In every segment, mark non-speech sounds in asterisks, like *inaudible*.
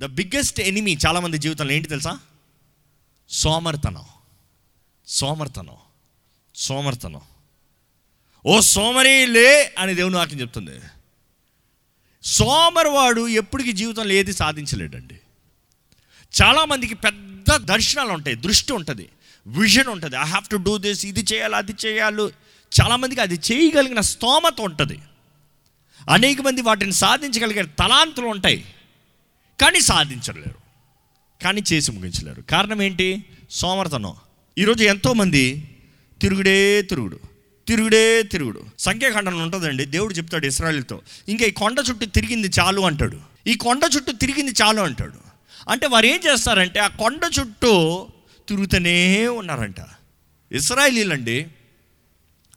The biggest enemy చాలామంది జీవితంలో ఏంటి తెలుసా? సోమర్తనం. సోమర్తనం. సోమర్తనం. ఓ సోమరీలే అని దేవుని వాక్యం చెప్తుంది. సోమరివాడు ఎప్పటికీ జీవితంలో ఏది సాధించలేడండి. చాలామందికి పెద్ద దర్శనాలు ఉంటాయి దృష్టి ఉంటుంది విజన్ ఉంటుంది. I have to do this ఇది చేయాలి అది చేయాలి. చాలామందికి అది చేయగలిగిన స్తోమత ఉంటుంది. అనేక మంది వాటిని సాధించగలిగే తలాంతులు ఉంటాయి. కానీ సాధించలేరు. కానీ చేసి ముగించలేరు. కారణం ఏంటి? సోమర్థనం ఈరోజు ఎంతోమంది తిరుగుడే తిరుగుడు తిరుగుడే తిరుగుడు. సంఖ్యాఖండంలో ఉంటుందండి. దేవుడు చెప్తాడు ఇస్రాయల్తో ఇంకా ఈ కొండ చుట్టూ తిరిగింది చాలు అంటాడు. ఈ కొండ చుట్టూ తిరిగింది చాలు అంటాడు. అంటే వారు ఏం చేస్తారంటే ఆ కొండ చుట్టూ తిరుగుతూనే ఉన్నారంట. ఇస్రాయలీలండి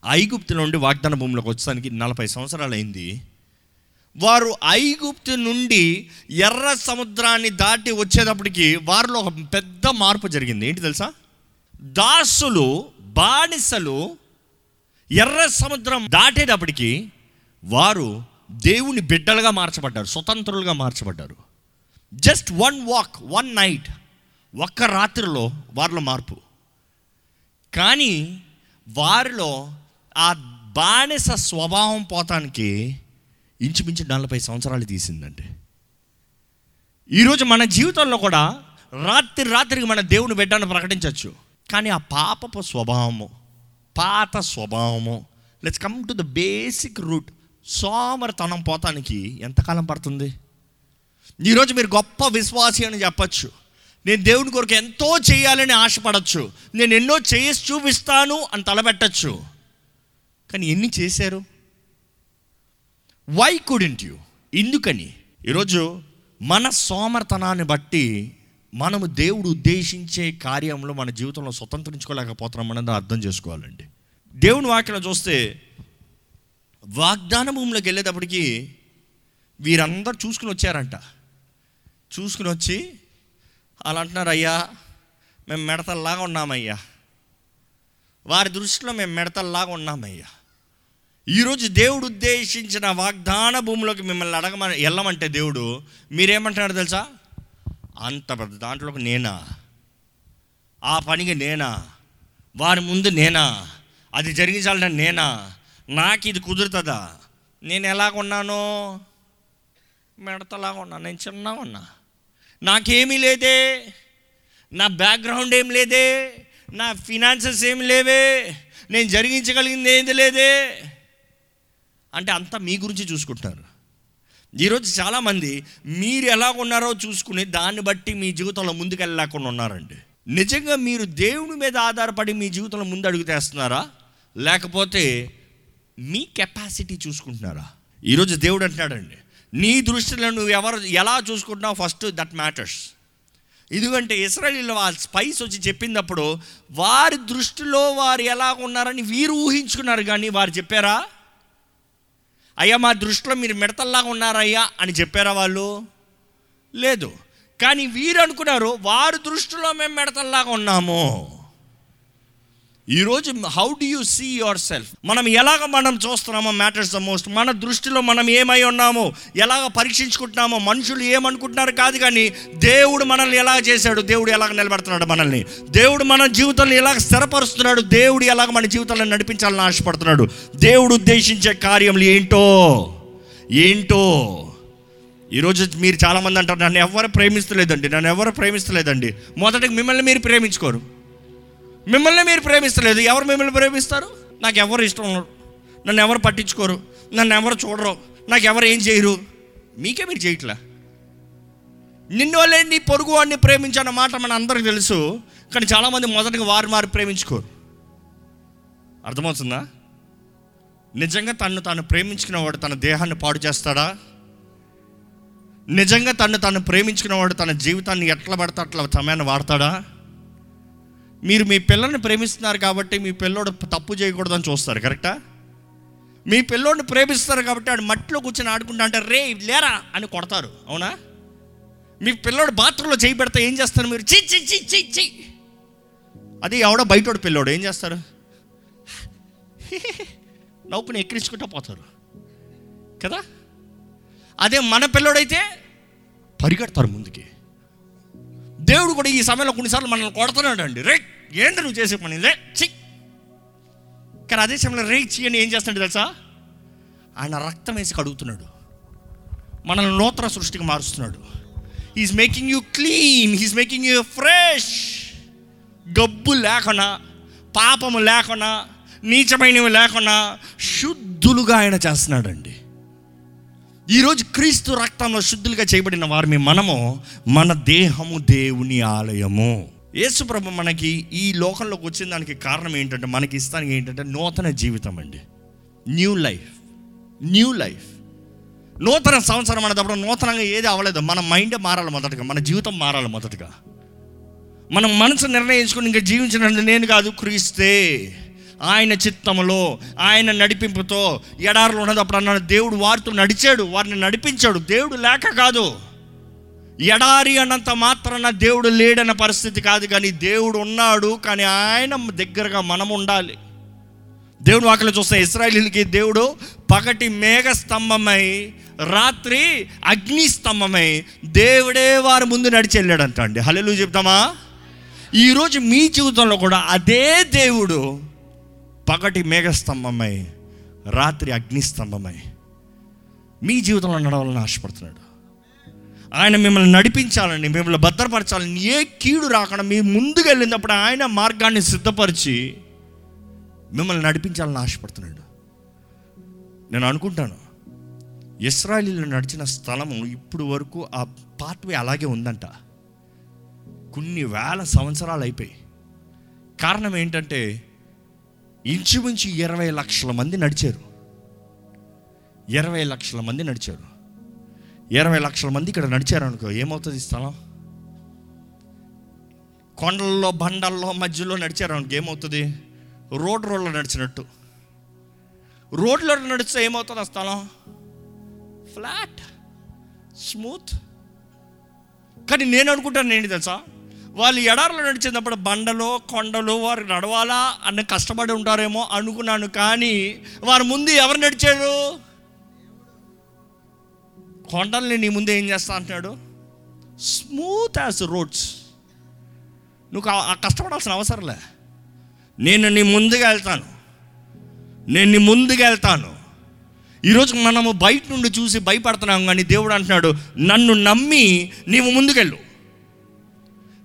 ఐగుప్తు నుండి వాగ్దాన భూమిలోకి వచ్చడానికి నలభై సంవత్సరాలు అయింది వారు ఐగుప్తు నుండి ఎర్ర సముద్రాన్ని దాటి వచ్చేటప్పటికి వారిలో ఒక పెద్ద మార్పు జరిగింది. ఏంటి తెలుసా? దాసులు బానిసలు ఎర్ర సముద్రం దాటేటప్పటికి వారు దేవుని బిడ్డలుగా మార్చబడ్డారు స్వతంత్రులుగా మార్చబడ్డారు. Just one walk one night ఒక్క రాత్రిలో వారిలో మార్పు. కానీ వారిలో ఆ బానిస స్వభావం పోతానికి ఇంచుమించు నలభై సంవత్సరాలు తీసిందండి. ఈరోజు మన జీవితంలో కూడా రాత్రి రాత్రికి మన దేవుని బిడ్డను ప్రకటించవచ్చు. కానీ ఆ పాపపు స్వభావము పాత స్వభావము let's come to the basic root సోమరితనం పోతానికి ఎంతకాలం పడుతుంది? ఈరోజు మీరు గొప్ప విశ్వాసి అని చెప్పచ్చు. నేను దేవుని కొరకు ఎంతో చేయాలని ఆశపడచ్చు. నేను ఎన్నో చేసి చూపిస్తాను అని తలబెట్టచ్చు. కానీ ఎన్ని చేశారు? వై కుడింట్ యూ ఎందుకని? ఈరోజు మన సోమర్తనాన్ని బట్టి మనము దేవుడు ఉద్దేశించే కార్యంలో మన జీవితంలో స్వతంత్రించుకోలేకపోతున్నాం అనేది అర్థం చేసుకోవాలండి. దేవుని వాక్యం చూస్తే వాగ్దాన భూమిలోకి వెళ్ళేటప్పటికి వీరందరూ చూసుకుని వచ్చారంట. చూసుకుని వచ్చి అలా అంటున్నారు అయ్యా మేము మెడతల్లాగా ఉన్నామయ్యా. వారి దృష్టిలో మేము మెడతల్లాగా ఉన్నామయ్యా. ఈరోజు దేవుడు ఉద్దేశించిన వాగ్దాన భూమిలోకి మిమ్మల్ని అడగమని వెళ్ళమంటే దేవుడు మీరేమంటున్నారు తెలుసా? అంత పెద్ద దాంట్లోకి నేనా? ఆ పనికి నేనా? వారి ముందు నేనా? అది జరిగించాలంటే నేనా? నాకు ఇది కుదురుతుందా? నేను ఎలాగున్నాను మెడతలాగా ఉన్నా నేను చిన్నగా ఉన్నా. నాకేమీ లేదే. నా బ్యాక్గ్రౌండ్ ఏం లేదే. నా ఫినాన్సెస్ ఏం లేవే. నేను జరిగించగలిగింది ఏది లేదే. అంటే అంతా మీ గురించి చూసుకుంటున్నారు. ఈరోజు చాలామంది మీరు ఎలా ఉన్నారో చూసుకుని దాన్ని బట్టి మీ జీవితంలో ముందుకెళ్ళలేకుండా ఉన్నారండి. నిజంగా మీరు దేవుని మీద ఆధారపడి మీ జీవితంలో ముందు అడుగుతేస్తున్నారా లేకపోతే మీ కెపాసిటీ చూసుకుంటున్నారా? ఈరోజు దేవుడు అంటున్నాడండి నీ దృష్టిలో నువ్వు ఎవరు ఎలా చూసుకుంటున్నావు ఫస్ట్ దట్ మ్యాటర్స్. ఎందుకంటే ఇస్రాయలీలో ఆ స్పైస్ వచ్చి చెప్పినప్పుడు వారి దృష్టిలో వారు ఎలా ఉన్నారని వీరు ఊహించుకున్నారు కానీ వారు చెప్పారా? అయ్యా మా దృష్టిలో మీరు మిడతల్లాగా ఉన్నారయ్యా అని చెప్పారా వాళ్ళు? లేదు. కానీ వీరు అనుకున్నారు వారి దృష్టిలో మేము మిడతల్లాగా ఉన్నాము. ఈరోజు how do you see yourself మనం ఎలాగ మనం చూస్తున్నామో మ్యాటర్స్ ద మోస్ట్ మన దృష్టిలో మనం ఏమై ఉన్నామో ఎలాగ పరీక్షించుకుంటున్నామో మనుషులు ఏమనుకుంటున్నారు కాదు కానీ దేవుడు మనల్ని ఎలా చేశాడు? దేవుడు ఎలాగ నిలబడుతున్నాడు మనల్ని? దేవుడు మన జీవితంలో ఎలాగ స్థిరపరుస్తున్నాడు? దేవుడు ఎలాగ మన జీవితంలో నడిపించాలని ఆశపడుతున్నాడు? దేవుడు ఉద్దేశించే కార్యములు ఏంటో? ఏంటో? ఈరోజు మీరు చాలామంది అంటారు నన్ను ఎవరు ప్రేమిస్తలేదండి నన్ను ఎవరు ప్రేమిస్తలేదండి. మొదటికి మిమ్మల్ని మీరు ప్రేమించుకోరు. మిమ్మల్ని మీరు ప్రేమిస్తలేదు. ఎవరు మిమ్మల్ని ప్రేమిస్తారు? నాకు ఎవరు ఇష్టం ఉండరు. నన్ను ఎవరు పట్టించుకోరు. నన్ను ఎవరు చూడరు. నాకు ఎవరు ఏం చేయరు. మీకే మీరు చేయట్లా? నిన్ను వాళ్ళే నీ పొరుగు వాడిని ప్రేమించన్న మాట మన అందరికి తెలుసు. కానీ చాలామంది మొదటిగా వారు వారు ప్రేమించుకోరు. అర్థమవుతుందా? నిజంగా తను తాను ప్రేమించుకున్నవాడు తన దేహాన్ని పాడు చేస్తాడా? నిజంగా తను తాను ప్రేమించుకున్నవాడు తన జీవితాన్ని ఎట్లా పడితే అట్లా సమయాన్ని వాడతాడా? మీరు మీ పిల్లల్ని ప్రేమిస్తున్నారు కాబట్టి మీ పిల్లోడు తప్పు చేయకూడదని చూస్తారు కరెక్టా మీ పిల్లోడిని ప్రేమిస్తారు కాబట్టి ఆడు మట్టిలో కూర్చొని ఆడుకుంటా అంటే రే లేరా? అని కొడతారు అవునా? మీ పిల్లోడు బాత్రూంలో చేయి పెడితే ఏం చేస్తారు మీరు? చి చి చి చి చి అది ఎవడో బయటోడు పిల్లోడు ఏం చేస్తారు? *laughs* నవ్వుకుని ఎక్కిరించుకుంటా పోతారు కదా? అదే మన పిల్లోడైతే పరిగెడతారు ముందుకి. దేవుడు కూడా ఈ సమయంలో కొన్నిసార్లు మనల్ని కొడుతున్నాడు అండి రే ఏంటి నువ్వు చేసే పని? లే చి కానీ అదే సమయంలో రే చి అని ఏం చేస్తున్నాడు తెలుసా? ఆయన రక్తం వేసి కడుగుతున్నాడు. మనల్ని నూతన సృష్టికి మారుస్తున్నాడు. He's making you clean he's making you fresh గబ్బు లేకుండా పాపము లేకుండా నీచమైనవి లేకుండా శుద్ధులుగా ఆయన చేస్తున్నాడండి. ఈరోజు క్రీస్తు రక్తంలో శుద్ధులుగా చేయబడిన వారిని మనము మన దేహము దేవుని ఆలయము. యేసుప్రభు మనకి ఈ లోకంలోకి వచ్చిన దానికి కారణం ఏంటంటే మనకి ఇస్తానికి ఏంటంటే నూతన జీవితం అండి. న్యూ లైఫ్ న్యూ లైఫ్ నూతన సంవత్సరం అనేటప్పుడు నూతనంగా ఏది అవ్వలేదు. మన మైండ్ మారాలి మొదటగా మన జీవితం మారాలి మొదటగా. మనం మనసు నిర్ణయించుకుని ఇంకా జీవించిన నేను కాదు క్రీస్తే. ఆయన చిత్తములో ఆయన నడిపింపుతో ఎడారులు ఉన్నదప్పుడు అన్నాడు దేవుడు వారితో నడిచాడు వారిని నడిపించాడు. దేవుడు లేక కాదు. ఎడారి అన్నంత మాత్రాన దేవుడు లేడన్న పరిస్థితి కాదు కానీ దేవుడు ఉన్నాడు కానీ ఆయన దగ్గరగా మనం ఉండాలి. దేవుడు వాటిలో చూస్తే ఇస్రాయలీలకి దేవుడు పగటి మేఘ స్తంభమై రాత్రి అగ్ని స్తంభమై దేవుడే వారి ముందు నడిచి వెళ్ళాడంట అండి. చెప్తామా? ఈరోజు మీ జీవితంలో కూడా అదే దేవుడు పగటి మేఘస్తంభమై రాత్రి అగ్నిస్తంభమై మీ జీవితంలో నడవాలని ఆశపడుతున్నాడు. ఆయన మిమ్మల్ని నడిపించాలని మిమ్మల్ని భద్రపరచాలని ఏ కీడు రాకుండా మీ ముందుకు వెళ్ళినప్పుడు ఆయన మార్గాన్ని సిద్ధపరిచి మిమ్మల్ని నడిపించాలని ఆశపడుతున్నాడు. నేను అనుకుంటాను ఇస్రాయలీలు నడిచిన స్థలము ఇప్పుడు వరకు ఆ పాత్వే అలాగే ఉందంట. కొన్ని వేల సంవత్సరాలు అయిపోయి కారణం ఏంటంటే ఇంచుమించు ఇరవై లక్షల మంది నడిచారు. ఇరవై లక్షల మంది నడిచారు. ఇరవై లక్షల మంది ఇక్కడ నడిచారు అనుకో ఏమవుతుంది స్థలం? కొండల్లో బండల్లో మధ్యలో నడిచారు అనుకో ఏమవుతుంది? రోడ్ రోడ్లో నడిచినట్టు. రోడ్లో నడిస్తే ఏమవుతుంది ఆ స్థలం? ఫ్లాట్. స్మూత్. కానీ నేను అనుకుంటాను ఏంటి తెలుసా? వాళ్ళు ఎడారిలో నడిచేటప్పుడు బండలో కొండలు వారు నడవాలా అన్న కష్టపడి ఉంటారేమో అనుకున్నాను కానీ వారి ముందు ఎవరు నడిచారు? కొండల్ని నీ ముందు ఏం చేస్తా అంటున్నాడు? స్మూత్ యాజ్ రోడ్స్ నువ్వు ఆ- కష్టపడాల్సిన అవసరంలే నేను నీ ముందుగా వెళ్తాను. నేను నీ ముందుగా వెళ్తాను. ఈరోజు మనము బయట నుండి చూసి భయపడుతున్నాం కానీ దేవుడు అంటున్నాడు నన్ను నమ్మి నీవు ముందుకెళ్ళు.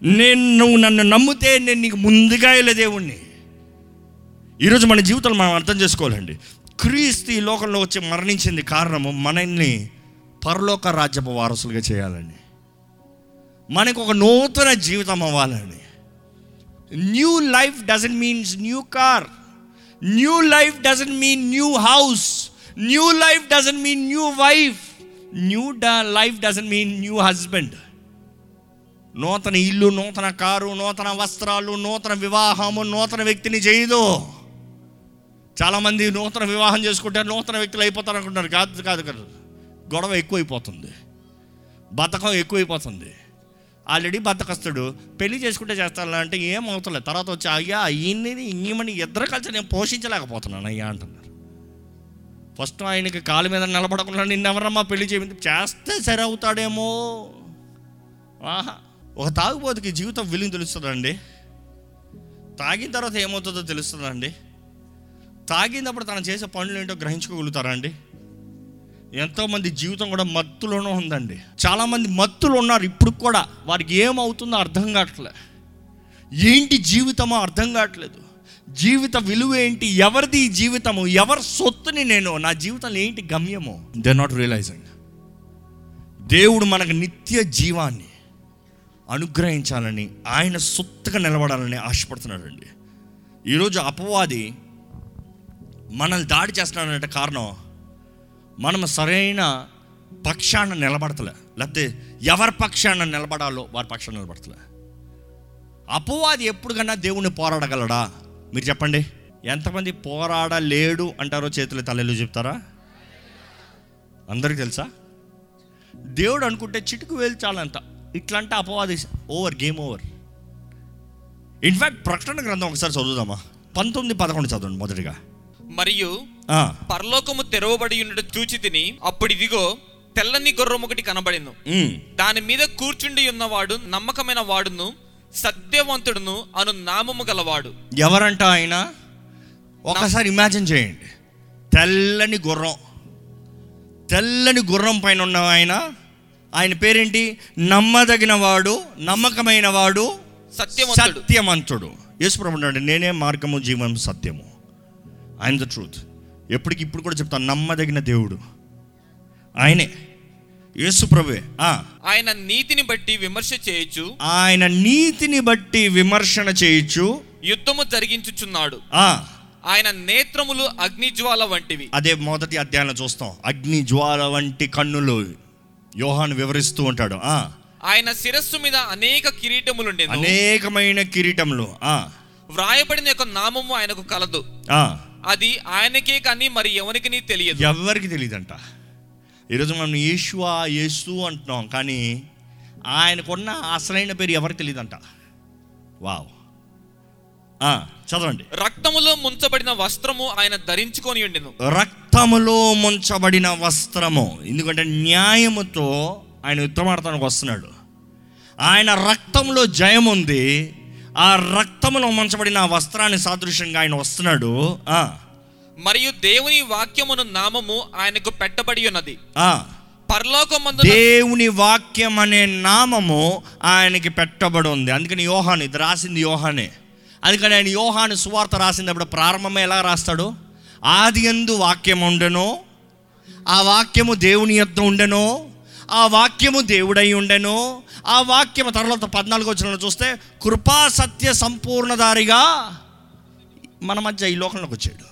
నేను నువ్వు నన్ను నమ్మితే నేను నీకు ముందుగా వెళ్ళే దేవుణ్ణి. ఈరోజు మన జీవితంలో మనం అర్థం చేసుకోవాలండి. క్రీస్తు ఈ లోకంలో వచ్చి మరణించింది కారణము మనల్ని పరలోక రాజ్యపు వారసులుగా చేయాలని మనకు ఒక నూతన జీవితం అవ్వాలని new life doesn't means new car new life doesn't mean new house new life doesn't mean new wife new life doesn't mean new husband నూతన ఇల్లు నూతన కారు నూతన వస్త్రాలు నూతన వివాహము నూతన వ్యక్తిని చేయదు చాలామంది నూతన వివాహం చేసుకుంటే నూతన వ్యక్తులు అయిపోతారు అనుకుంటారు. కాదు కాదు కాదు. గొడవ ఎక్కువైపోతుంది. బతకం ఎక్కువైపోతుంది. ఆల్రెడీ బతకస్తుడు పెళ్ళి చేసుకుంటే చేస్తాను అంటే ఏం అవుతలేదు తర్వాత వచ్చి అయ్యా ఈయన్ని ఈమెని ఇద్దరు కలిసి నేను పోషించలేకపోతున్నాను. అయ్యా అంటున్నారు. ఫస్ట్ ఆయనకి కాలు మీద నిలబడకుండా నిన్నెవరమ్మా పెళ్ళి చేయింది? చేస్తే సరి అవుతాడేమో. ఆహా. ఒక తాగుబోతుకి జీవితం విలువ తెలుస్తుందండి. తాగిన తర్వాత ఏమవుతుందో తెలుస్తుందండి. తాగినప్పుడు తను చేసే పనులు ఏంటో గ్రహించుకోగలుగుతారా అండి? ఎంతోమంది జీవితం కూడా మత్తులోనే ఉందండి. చాలామంది మత్తులు ఉన్నారు ఇప్పుడు కూడా. వారికి ఏమవుతుందో అర్థం కావట్లే. ఏంటి జీవితమో అర్థం కావట్లేదు. జీవిత విలువ ఏంటి? ఎవరిది జీవితము? ఎవరి సొత్తుని నేను? నా జీవితంలో ఏంటి గమ్యము? దే నాట్ రియలైజింగ్ దేవుడు మనకు నిత్య జీవాన్ని అనుగ్రహించాలని ఆయన సొత్తుగా నిలబడాలని ఆశపడుతున్నాడండి. ఈరోజు అపవాది మనల్ని దాడి చేస్తున్నాడంటే కారణం మనం సరైన పక్షాన నిలబడతలే. లేకపోతే ఎవరి పక్షాన నిలబడాలో వారి పక్షాన నిలబడతలే. అపవాది ఎప్పుడు కన్నా దేవుణ్ణి పోరాడగలడా? మీరు చెప్పండి. ఎంతమంది పోరాడలేడు అంటారో చేతులు తలెలు చెప్తారా? అందరికీ తెలుసా? దేవుడు అనుకుంటే చిటుకు వేలు చాలంత ఇట్లంటే అపవాది ఓవర్ గేమ్ ఓవర్. ఇన్ఫ్యాక్ట్ ప్రకటన గ్రంథం ఒకసారి చదువుదామా? పంతొమ్మిది పదకొండు చదవండి మొదటిగా. మరియు పరలోకము తెరవబడి ఉండట చూచి తిని అప్పుడు ఇదిగో తెల్లని గుర్రం ఒకటి కనబడింది. దాని మీద కూర్చుండి ఉన్నవాడు నమ్మకమైన వాడును సత్యవంతుడును అను నామము గలవాడు. ఎవరంట ఆయన? ఒకసారి ఇమాజిన్ చేయండి. తెల్లని గుర్రం. తెల్లని గుర్రం పైన ఉన్న ఆయన ఆయన పేరేంటి? నమ్మదగిన వాడు నమ్మకమైన వాడు సత్యమంతుడు. యేసుప్రభు అన్నాడు నేనే మార్గము జీవనం సత్యము. ఆయన ద ట్రూత్ ఎప్పటికి ఇప్పుడు కూడా చెప్తాను నమ్మదగిన దేవుడు. ఆయనే. యేసుప్రభువే. ఆ. ఆయన నీతిని బట్టి విమర్శ చేయొచ్చు ఆయన నీతిని బట్టి విమర్శన చేయొచ్చు యుద్ధము జరిగించుచున్నాడు. ఆ. ఆయన నేత్రములు అగ్నిజ్వాల వంటివి. అదే మొదటి అధ్యాయంలో చూస్తాం అగ్ని జ్వాల వంటి కన్నులు. యోహాను వివరిస్తూ ఉంటాడు. ఆ. ఆయన శిరస్సు మీద అనేక కిరీటములుండెను. అనేకమైన కిరీటములు. ఆ. వ్రాయబడిన యొక్క నామము ఆయనకు కలదు. ఆ. అది ఆయనకే కానీ మరి ఎవరికి తెలియదు. ఎవరికి తెలియదంట ఈరోజు మనం యేషువా యేసు అంటున్నాం కానీ ఆయనకున్న అసలైన పేరు ఎవరికి తెలియదంట వావ్. చదవండి. రక్తములో ముంచబడిన వస్త్రము ఆయన ధరించుకొని ఉండెను. రక్తములో ముంచబడిన వస్త్రము. ఎందుకంటే న్యాయముతో ఆయన యుద్ధమాడటానికి వస్తున్నాడు. ఆయన రక్తంలో జయం ఉంది. ఆ రక్తములో ముంచబడిన వస్త్రాన్ని సాదృశ్యంగా ఆయన వస్తున్నాడు. ఆ, మరియు దేవుని వాక్యమును నామము ఆయనకు పెట్టబడి ఉన్నది. ఆ. పరలోకమందు దేవుని వాక్యం అనే నామము ఆయనకి పెట్టబడి ఉంది. అందుకని యోహాను ఇది రాసింది యోహానే. అందుకని ఆయన యోహాను సువార్త రాసినప్పుడు ప్రారంభమే ఎలా రాస్తాడు? ఆది ఎందు వాక్యం ఉండెనో ఆ వాక్యము దేవుని యొద్ద ఉండెనో ఆ వాక్యము దేవుడై ఉండెను ఆ వాక్యము తర్వాత పద్నాలుగు వచ్చిన చూస్తే కృపా సత్య సంపూర్ణదారిగా మన మధ్య ఈ లోకంలోకి వచ్చాడు.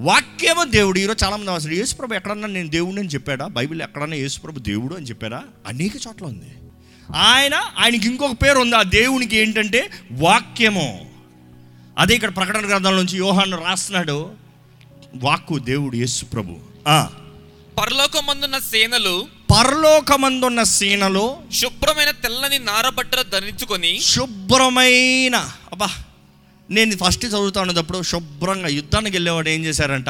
వాక్యము దేవుడు ఈరోజు చాలామంది అసలు యేసుప్రభు ఎక్కడన్నా నేను దేవుడు అని చెప్పాడా? బైబిల్ ఎక్కడన్నా యేసుప్రభు దేవుడు అని చెప్పాడా? అనేక చోట్ల ఉంది. ఆయన ఆయనకి ఇంకొక పేరు ఉంది. ఆ దేవునికి ఏంటంటే వాక్యము. అదే ఇక్కడ ప్రకటన గ్రంథాల నుంచి యోహాను రాస్తున్నాడు. వాక్కు దేవుడు యేసు ప్రభు. ఆ, పరలోకమందున్న సేనలు పరలోకమందున్న సీనలో శుభ్రమైన తెల్లని నారబట్టలు ధరించుకొని శుభ్రమైన అబ్బా నేను ఫస్ట్ చదువుతా ఉన్నప్పుడు శుభ్రంగా యుద్ధానికి వెళ్ళేవాడు ఏం చేశారంట?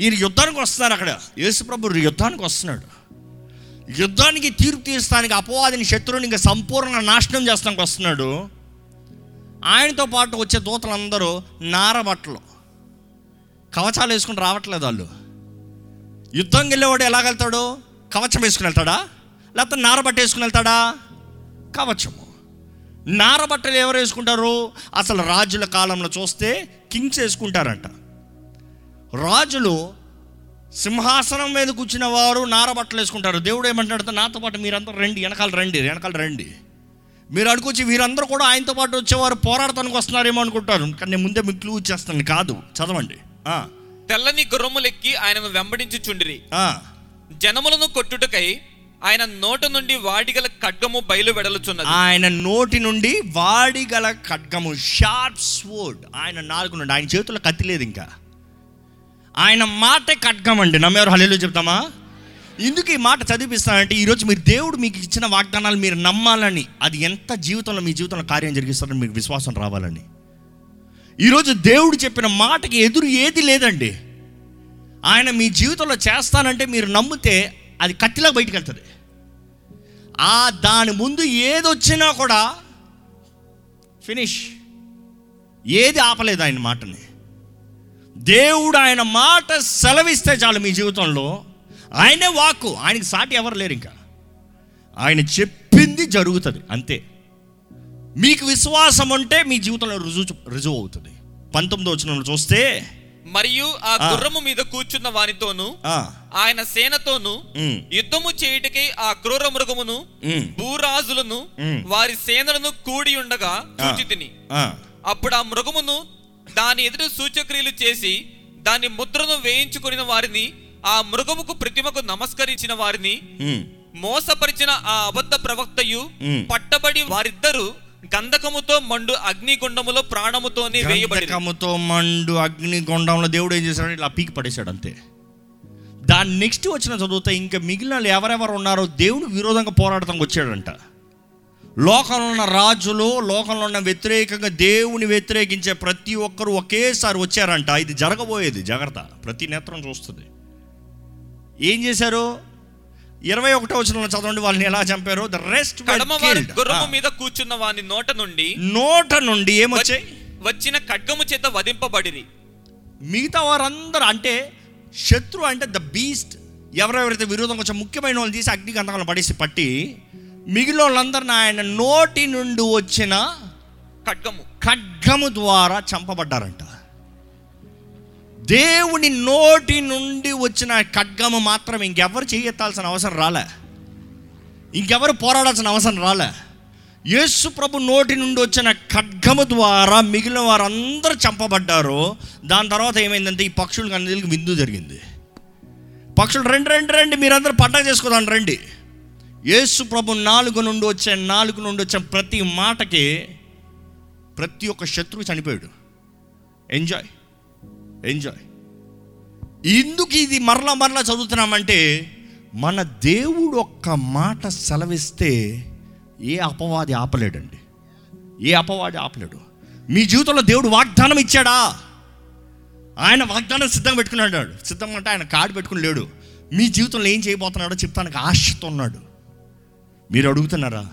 ఈయన యుద్ధానికి వస్తున్నారు అక్కడ. యేసుప్రభు యుద్ధానికి వస్తున్నాడు. యుద్ధానికి తీర్పు తీర్చడానికి అపవాదిని శత్రువుని ఇంకా సంపూర్ణ నాశనం చేస్తానికి వస్తున్నాడు. ఆయనతో పాటు వచ్చే దూతలందరూ నారబట్టలు. కవచాలు వేసుకుని రావట్లేదు వాళ్ళు. యుద్ధంకి వెళ్ళేవాడు ఎలా వెళ్తాడు? కవచం వేసుకుని వెళ్తాడా? లేకపోతే నారబట్ట వేసుకుని వెళ్తాడా? కవచము. నారబట్టలు ఎవరు వేసుకుంటారు? అసలు రాజుల కాలంలో చూస్తే కింగ్స్ వేసుకుంటారంట. రాజులు సింహాసనం మీద కూర్చున్న వారు నారబట్టలు వేసుకుంటారు. దేవుడు ఏమంటాడు నాతో పాటు మీరందరూ రండి వెనకాల రండి వెనకాల రండి. మీరు అడుకొచ్చి వీరందరూ కూడా ఆయనతో పాటు వచ్చేవారు పోరాడటానికి వస్తున్నారేమో అనుకుంటారు. కానీ నేను ముందే మీకు క్లూ ఇచ్చేస్తాను కాదు చదవండి. తెల్లని గుర్రములెక్కి ఆయనను వెంబడించుచుండిరి. ఆ. జనములను కొట్టుటకై ఆయన నోట నుండి వాడిగల ఖడ్గము బయలు వెడలుచున్నది ఆయన నోటి నుండి వాడిగల ఖడ్గము షార్ప్ స్వోర్డ్ ఆయన నాలుగు నుండి ఆయన చేతుల్లో కత్తి లేదు ఇంకా. ఆయన మాటే ఖడ్గం అండి నమ్మేవారు హలేలు చెప్తామా? ఎందుకు ఈ మాట చదివిస్తానంటే ఈరోజు మీరు దేవుడు మీకు ఇచ్చిన వాగ్దానాలు మీరు నమ్మాలని అది ఎంత జీవితంలో మీ జీవితంలో కార్యం జరిగిస్తారని మీకు విశ్వాసం రావాలని. ఈరోజు దేవుడు చెప్పిన మాటకి ఎదురు ఏది లేదండి. ఆయన మీ జీవితంలో చేస్తానంటే మీరు నమ్మితే అది కత్తిలా బయటకు వెళ్తుంది. ఆ దాని ముందు ఏది వచ్చినా కూడా ఫినిష్ ఏది ఆపలేదు ఆయన మాటని. దేవుడు ఆయన మాట సెలవిస్తే చాలు మీ జీవితంలో. ఆయనే వాక్కు. ఆయనకి సాటి ఎవరు లేరు ఇంకా. ఆయన చెప్పింది జరుగుతుంది అంతే. మీకు విశ్వాసం ఉంటే మీ జీవితంలో రుజువు రుజువు అవుతుంది. పంతొమ్మిదో వచ్చిన చూస్తే మరియు ఆ. గుర్రము మీద కూర్చున్న వానితోను ఆ, ఆయన సేనతోను యుద్ధము చేయుటకై ఆ క్రూర మృగమును భూరాజులను. వారి సేనలను కూడి ఉండగా చూచి తిని అప్పుడు ఆ మృగమును దాని ఎదుట సూచక్రియలు చేసి దాని ముద్రను వేయించుకుని వారిని ఆ మృగముకు ప్రతిమకు నమస్కరించిన వారిని మోసపరిచిన ఆ అబద్ధ ప్రవక్తయు. పట్టబడి వారిద్దరూ గంధకముతో మండు అగ్నిగుండములో ప్రాణముతోనే గంధకముతో మండు అగ్ని గుండంలో దేవుడు ఏం చేశాడు ఇలా పీకి పడేశాడు అంతే. దాని నెక్స్ట్ వచ్చిన చదివితే ఇంకా మిగిలిన వాళ్ళు ఎవరెవరు ఉన్నారో దేవుడు విరోధంగా పోరాడటానికి వచ్చాడంట. లోకంలో ఉన్న రాజులు లోకంలో ఉన్న వ్యతిరేకంగా దేవుని వ్యతిరేకించే ప్రతి ఒక్కరు ఒకేసారి వచ్చారంట. ఇది జరగబోయేది. జాగ్రత్త. ప్రతి నేత్రం చూస్తుంది. ఏం చేశారు? ఇరవై ఒకటో వచ్చిన చదవండి. వాళ్ళని ఎలా చంపారు? ద రెస్ట్ గుర్రము మీద కూర్చున్న వాని నోట నుండి నోట నుండి ఏమొచ్చాయి? వచ్చిన ఖడ్గము చేత వధింపబడిరి. మిగతా వారందరూ అంటే శత్రు అంటే ద బీస్ట్ ఎవరెవరైతే విరోధం కొంచెం ముఖ్యమైన వాళ్ళు తీసి అగ్ని గంధకాలను పడేసి పట్టి మిగిలిన వాళ్ళందరిని ఆయన నోటి నుండి వచ్చిన ఖడ్గము. ఖడ్గము ద్వారా చంపబడ్డారంట. దేవుని నోటి నుండి వచ్చిన ఖడ్గము మాత్రం ఇంకెవరు చేయెత్తాల్సిన అవసరం రాలే. ఇంకెవరు పోరాడాల్సిన అవసరం రాలే. యేసు ప్రభు నోటి నుండి వచ్చిన ఖడ్గము ద్వారా మిగిలిన వారందరూ చంపబడ్డారు. దాని తర్వాత ఏమైందంటే ఈ పక్షులకు అన్నిటికి విందు జరిగింది. పక్షులు రెండు రెండు రండి మీరందరూ పండగ చేసుకోదాం రండి. యేసు ప్రభు నాలుగు నుండి వచ్చే నాలుగు నుండి వచ్చే ప్రతి మాటకి ప్రతి ఒక్క శత్రువు చనిపోయాడు. ఎంజాయ్ ఎంజాయ్ ఎందుకు ఇది మరలా మరలా చదువుతున్నామంటే మన దేవుడు ఒక్క మాట సెలవిస్తే ఏ అపవాది ఆపలేడండి. ఏ అపవాది ఆపలేడు. మీ జీవితంలో దేవుడు వాగ్దానం ఇచ్చాడా? ఆయన వాగ్దానం సిద్ధం పెట్టుకున్నాడు. సిద్ధం అంటే ఆయన కాడు పెట్టుకుని లేడు. మీ జీవితంలో ఏం చేయబోతున్నాడో చెప్తానికి ఆశతో ఉన్నాడు. మీరు అడుగుతున్నారా?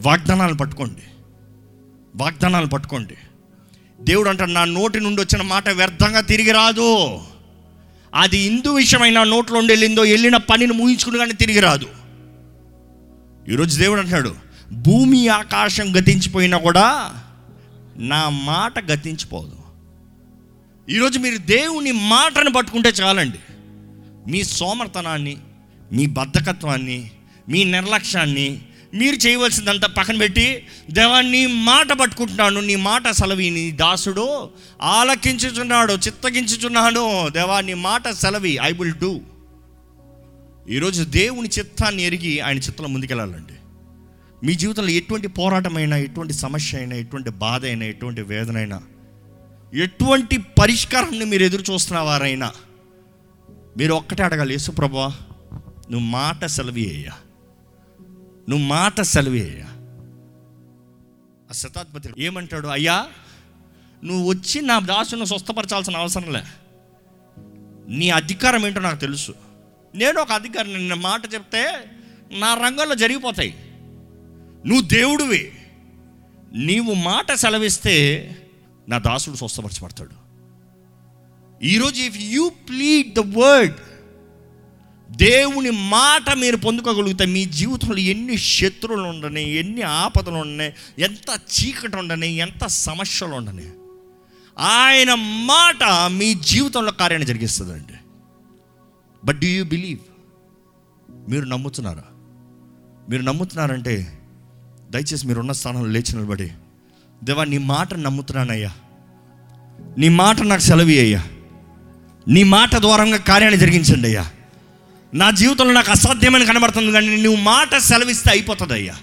వాగ్దానాలు పట్టుకోండి. వాగ్దానాలు పట్టుకోండి. దేవుడు అంటాడు నా నోటి నుండి వచ్చిన మాట వ్యర్థంగా తిరిగి రాదు. అది ఇందు విషయమైన నోట్లో ఉండి వెళ్ళిందో వెళ్ళిన పనిని ముగించుకుని కానీ తిరిగి రాదు. ఈరోజు దేవుడు అంటున్నాడు భూమి ఆకాశం గతించిపోయినా కూడా నా మాట గతించిపోదు. ఈరోజు మీరు దేవుని మాటను పట్టుకుంటే చాలండి. మీ సోమర్తనాన్ని మీ బద్ధకత్వాన్ని మీ నిర్లక్ష్యాన్ని మీరు చేయవలసిందంతా పక్కన పెట్టి దేవా నీ మాట పట్టుకుంటున్నాను నీ మాట సెలవి నీ దాసుడు ఆలకించుచున్నాడు చిత్తగించుచున్నాడు. దేవా నీ మాట సెలవి ఐ విల్ డూ ఈరోజు దేవుని చిత్తాన్ని ఎరిగి ఆయన చిత్తంలో ముందుకెళ్ళాలండి. మీ జీవితంలో ఎటువంటి పోరాటమైనా ఎటువంటి సమస్య అయినా ఎటువంటి బాధ అయినా ఎటువంటి వేదన అయినా ఎటువంటి పరిష్కారాన్ని మీరు ఎదురు చూస్తున్న వారైనా మీరు ఒక్కటే అడగాలి యేసు ప్రభా నువ్వు మాట సెలవి అయ్యా. నువ్వు మాట సెలవి ఆ శతాధిపతి ఏమంటాడు? అయ్యా నువ్వు వచ్చి నా దాసును స్వస్థపరచాల్సిన అవసరం లే. నీ అధికారం ఏంటో నాకు తెలుసు. నేను ఒక అధికారం నిన్న మాట చెప్తే నా రంగంలో జరిగిపోతాయి. నువ్వు దేవుడివి. నీవు మాట సెలవిస్తే నా దాసుడు స్వస్థపరచబడతాడు. ఈరోజు if you plead the word దేవుని మాట మీరు పొందుకోగలిగితే మీ జీవితంలో ఎన్ని శత్రువులు ఉండని ఎన్ని ఆపదలు ఉండని ఎంత చీకటి ఉండని ఎంత సమస్యలు ఉండని ఆయన మాట మీ జీవితంలో కార్యాన్ని జరిగిస్తుందండి. బట్ డూ యూ బిలీవ్ మీరు నమ్ముతున్నారా? మీరు నమ్ముతున్నారంటే దయచేసి మీరు ఉన్న స్థానంలో లేచి నిలబడి దేవా నీ మాట నమ్ముతున్నానయ్యా. నీ మాట నాకు సెలవి అయ్యా నీ మాట ద్వారంగా కార్యాన్ని జరిగించండి అయ్యా. నా జీవితంలో నాకు అసాధ్యమని కనబడుతుంది కానీ నువ్వు మాట సెలవిస్తే అయిపోతుంది అయ్యా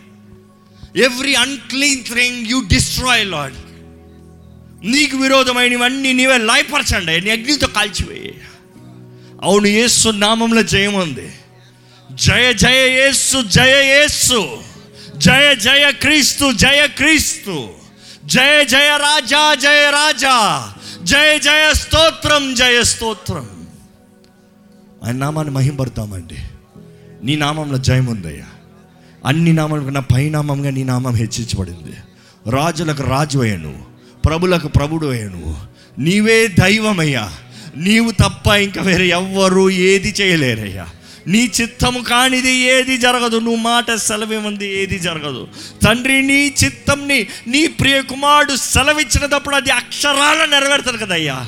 every unclean thing you destroy Lord నీకు విరోధమైనవన్నీ నీవే లాయపరచండి నీ అగ్నితో కాల్చివేయ. అవును ఏసు నామంలో జయం ఉంది. జయ జయ యేసు జయ యేసు. జయ జయ క్రీస్తు జయ క్రీస్తు. జయ జయ రాజా జయ రాజా. జయ జయ స్తోత్రం జయ స్తోత్రం. ఆయన నామాన్ని మహింపడతామండి నీ నామంలో జయం ఉందయ్యా. అన్ని నామాల కన్నా పైనామంగా నీ నామం హెచ్చించబడింది. రాజులకు రాజు అయ్యాను ప్రభులకు ప్రభుడు అయ్యాను నీవే దైవమయ్యా. నీవు తప్ప ఇంకా వేరే ఎవ్వరూ ఏది చేయలేరయ్యా. నీ చిత్తము కానిది ఏది జరగదు. నువ్వు మాట సెలవేమంది ఏది జరగదు. తండ్రి నీ చిత్తంని నీ ప్రియ కుమారుడు సెలవిచ్చినప్పుడు అది అక్షరాల నెరవేరుతుంది కదయ్యా.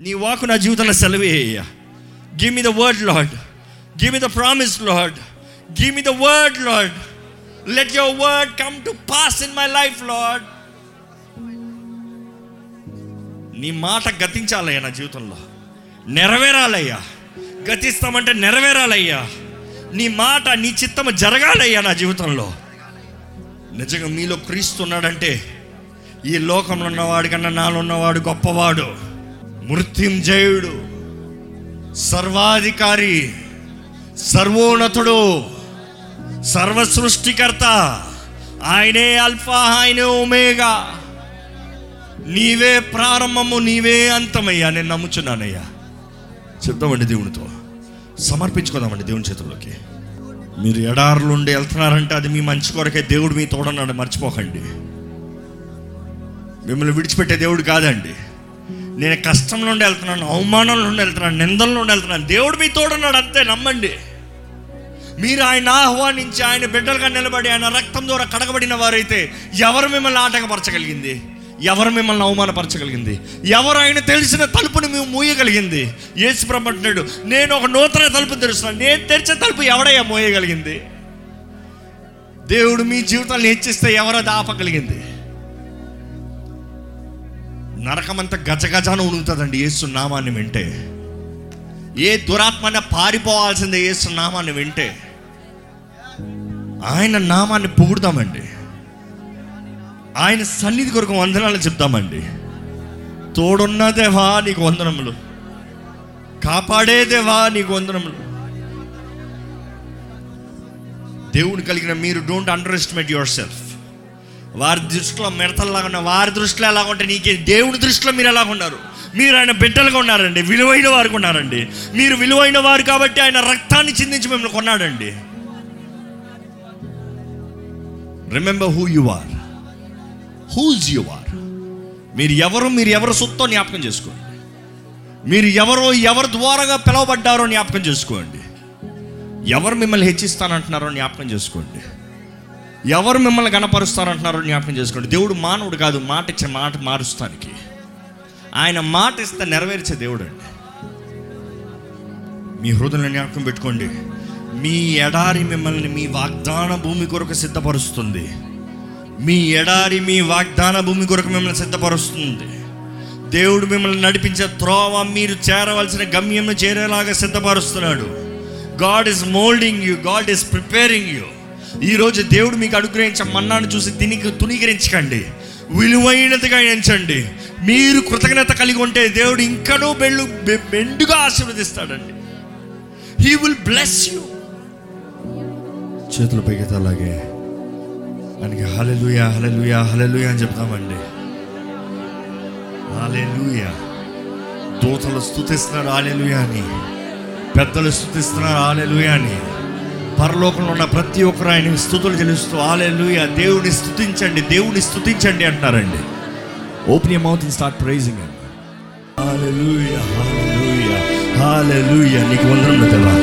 నీ వాకు నా జీవితంలో సెలవే అయ్యా give me the word Lord give me the promise Lord give me the word Lord let your word come to pass in my life Lord నీ మాట గతించాలయ్యా నా జీవితంలో. నెరవేరాలయ్యా. గతిస్తామంటే నెరవేరాలయ్యా. నీ మాట నీ చిత్తము జరగాలయ్యా నా జీవితంలో. నిజంగా మీలో క్రీస్తు ఉన్నాడంటే ఈ లోకంలో ఉన్నవాడి కన్నా నాలో ఉన్నవాడు గొప్పవాడు. మృత్యుంజయుడు. సర్వాధికారి సర్వోన్నతుడు సర్వ సృష్టికర్త ఆయనే అల్ఫా ఆయనే ఒమేగా. నీవే ప్రారంభము నీవే అంతమయ్యా. నేను నమ్ముచున్నానయ్యా. చెప్దామండి దేవునితో. సమర్పించుకుందామండి దేవుని చేతుల్లోకి. మీరు ఎడారులుండి వెళ్తున్నారంటే అది మీ మంచి కొరకే దేవుడు మీ తోడన్నాడు మర్చిపోకండి. మిమ్మల్ని విడిచిపెట్టే దేవుడు కాదండి. నేను కష్టం నుండి వెళ్తున్నాను అవమానం నుండి వెళ్తున్నాను నిందల నుండి వెళ్తున్నాను. దేవుడు మీ తోడున్నాడు అంతే నమ్మండి. మీరు ఆయన ఆహ్వానించి ఆయన బిడ్డలుగా నిలబడి ఆయన రక్తం ద్వారా కడగబడిన వారైతే ఎవరు మిమ్మల్ని ఆటంకపరచగలిగింది? ఎవరు మిమ్మల్ని అవమానపరచగలిగింది? ఎవరు ఆయన తెలిసిన తలుపుని మేము మూయగలిగింది? యేసు బ్రహ్మంటున్నాడు నేను ఒక నూతన తలుపు తెరుస్తున్నాను. నేను తెరిచే తలుపు ఎవడయ్యా మోయగలిగింది? దేవుడు మీ జీవితాన్ని హెచ్చిస్తే ఎవరో దాపగలిగింది ఆపగలిగింది? నరకమంతా గజగజాన ఉణుగుతుందండి యేసు నామాన్ని వింటే. ఏ దురాత్మన పారిపోవాల్సిందే యేసు నామాన్ని వింటే. ఆయన నామాన్ని పొగుడదామండి. ఆయన సన్నిధి కొరకు వందనాలు చెప్తామండి తోడున్న దేవా నీకు వందనములు. కాపాడే దేవా నీకు వందనములు. దేవుని కలిగిన మీరు don't underestimate yourself వారి దృష్టిలో మిడతల్లాగా ఉన్న వారి దృష్టిలో ఎలా ఉంటే నీకే దేవుని దృష్టిలో మీరు ఎలాగ ఉన్నారు మీరు ఆయన బిడ్డలుగా ఉన్నారండి విలువైన వారు ఉన్నారండి. మీరు విలువైన వారు కాబట్టి ఆయన రక్తాన్ని చిందించి మిమ్మల్ని కొన్నాడండి. Remember who you are whose you are మీరు ఎవరు మీరు ఎవరు సొత్తో జ్ఞాపకం చేసుకోండి. మీరు ఎవరో ఎవరి ద్వారాగా పిలవబడ్డారో జ్ఞాపకం చేసుకోండి. ఎవరు మిమ్మల్ని హెచ్చిస్తానంటున్నారో జ్ఞాపకం చేసుకోండి. ఎవరు మిమ్మల్ని గణపరుస్తారంటున్నారో జ్ఞాపకం చేసుకోండి. దేవుడు మానవుడు కాదు మాట ఇచ్చే మాట మారుస్తానికి. ఆయన మాట ఇస్తే నెరవేర్చే దేవుడు అండి మీ హృదయంలో జ్ఞాపకం పెట్టుకోండి. మీ ఎడారి మిమ్మల్ని మీ వాగ్దాన భూమి కొరకు సిద్ధపరుస్తుంది. మీ ఎడారి మీ వాగ్దాన భూమి కొరకు మిమ్మల్ని సిద్ధపరుస్తుంది. దేవుడు మిమ్మల్ని నడిపించే త్రోవ మీరు చేరవలసిన గమ్యం చేరేలాగా సిద్ధపరుస్తున్నాడు. God is moulding you God is preparing you ఈరోజు దేవుడు మీకు అనుగ్రహించే మన్నాను చూసి తినికి తునీకరించకండి విలువైనదిగా ఎంచండి. మీరు కృతజ్ఞత కలిగి ఉంటే దేవుడు ఇంకనూ బెళ్ళు మెండుగా ఆశీర్వదిస్తాడండి. హీ విల్ బ్లెస్ యూ చేతుల పైకి అలాగే. మనకి హలెలుయా హలెలుయా హలెలుయా అని చెప్తామండి. హలెలుయా దూతలు స్థుతిస్తున్నారు ఆలెలుయా అని పెద్దలు స్థుతిస్తున్నారు ఆలెలుయా అని పరలోకంలో ఉన్న ప్రతి ఒక్కరు ఆయన స్థుతులు చెల్లిస్తూ హల్లెలూయా దేవుని స్థుతించండి దేవుని స్థుతించండి అంటారండి open your mouth start praising నీకు వందనములు దేవా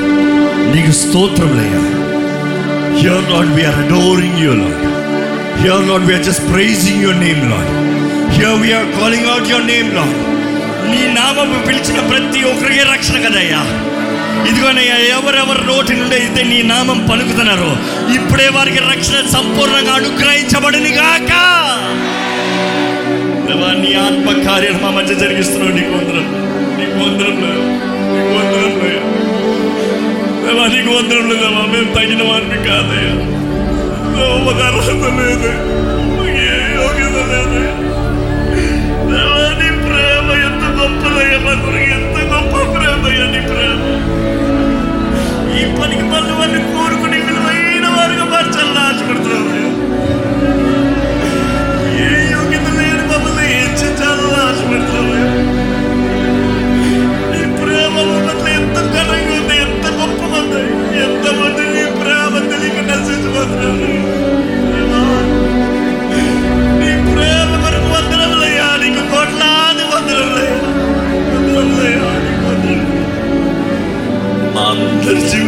నీకు స్తోత్రములయ్యా here Lord we are adoring you Lord here Lord we are just praising your name Lord here we are calling out your name Lord నీ నామము పిలిచిన ప్రతి ఒక్కరికి రక్షణ కదయ్యా. ఇదిగోనయ్యా ఎవరెవరు నోటి నుండి అయితే నీ నామం పలుకుతున్నారు ఇప్పుడే వారికి రక్షణ సంపూర్ణంగా అనుగ్రహించబడిని గాక. దేవా, నీ ఆత్మ కార్యం మా మధ్య జరిగిస్తున్నావు నీకు వందరం నీకు వందరం నీకు వందరం దేవా, నీకు వందరం లేదమ్మా మేము తగిన వారిని కాదయ్యా. ఉపకారం లేదు ఈ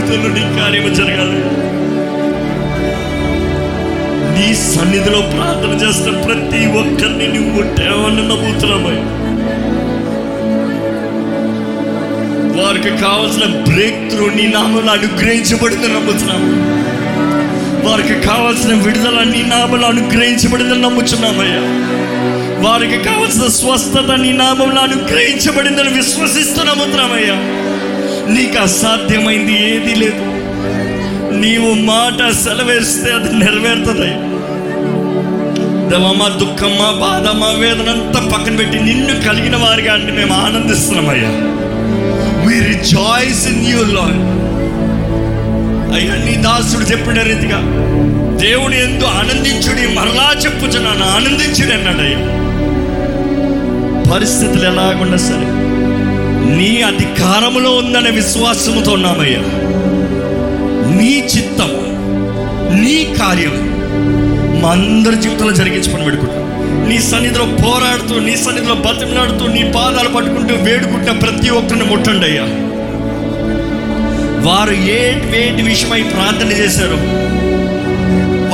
జీవితంలో నీ కార్యము జరగాలి. నీ సన్నిధిలో ప్రార్థన చేస్తున్న ప్రతి ఒక్కరిని నువ్వు ముట్టావని నమ్ముతున్నామయ్య వారికి కావాల్సిన బ్రేక్ త్రూ నీ నామలు అనుగ్రహించబడింది నమ్ముతున్నాము వారికి కావాల్సిన విడుదల నీ నామలు అనుగ్రహించబడిందని నమ్ముచున్నామయ్యా వారికి కావాల్సిన స్వస్థత నీ నామంలో అనుగ్రహించబడిందని విశ్వసిస్తూ నమ్ముతున్నామయ్యా నీకు అసాధ్యమైంది ఏది లేదు. నీవు మాట సెలవేస్తే అది నెరవేరుతుంది. దేవా, మా దుఃఖం మా బాధ మా వేదన అంతా పక్కన పెట్టి నిన్ను కలిగిన వారిగా అంటే మేము ఆనందిస్తున్నామయ్యా we rejoice in you Lord అయ్యా నీ దాసుడు చెప్పిన రీతిగా దేవుని ఎందు ఆనందించుడి మరలా చెప్పుచున్నాను ఆనందించుడు అన్నాడు అయ్యా. పరిస్థితులు ఎలాగున్నా సరే నీ అధికారంలో ఉందనే విశ్వాసముతో ఉన్నామయ్యా. నీ చిత్తం నీ కార్యం మా అందరి జీవితంలో జరిగించి పని నీ సన్నిధిలో పోరాడుతూ నీ సన్నిధిలో బతిమలాడుతూ నీ పాదాలు పట్టుకుంటూ వేడుకుంటున్న ప్రతి ఒక్కరిని ముట్టండి అయ్యా. వారు ఏంటి వేటి విషయమై ప్రార్థన చేశారు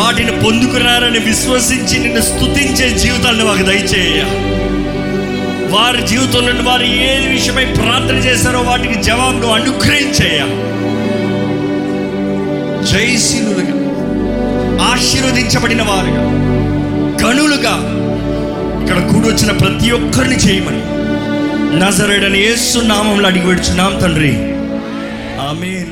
వాటిని పొందుకున్నారని విశ్వసించి నిన్ను స్తుతించే జీవితాన్ని మాకు దయచేయ వారి జీవితంలో వారు ఏ విషయమై ప్రార్థన చేశారో వాటికి జవాబును అనుగ్రహించేయ జయశీలుగా ఆశీర్వదించబడిన వారుగా గనులుగా ఇక్కడ కూడొచ్చిన ప్రతి ఒక్కరిని చేయమని నజరేడని ఏసు నామంలో అడిగి పెడుచున్నాం తండ్రి. ఆమె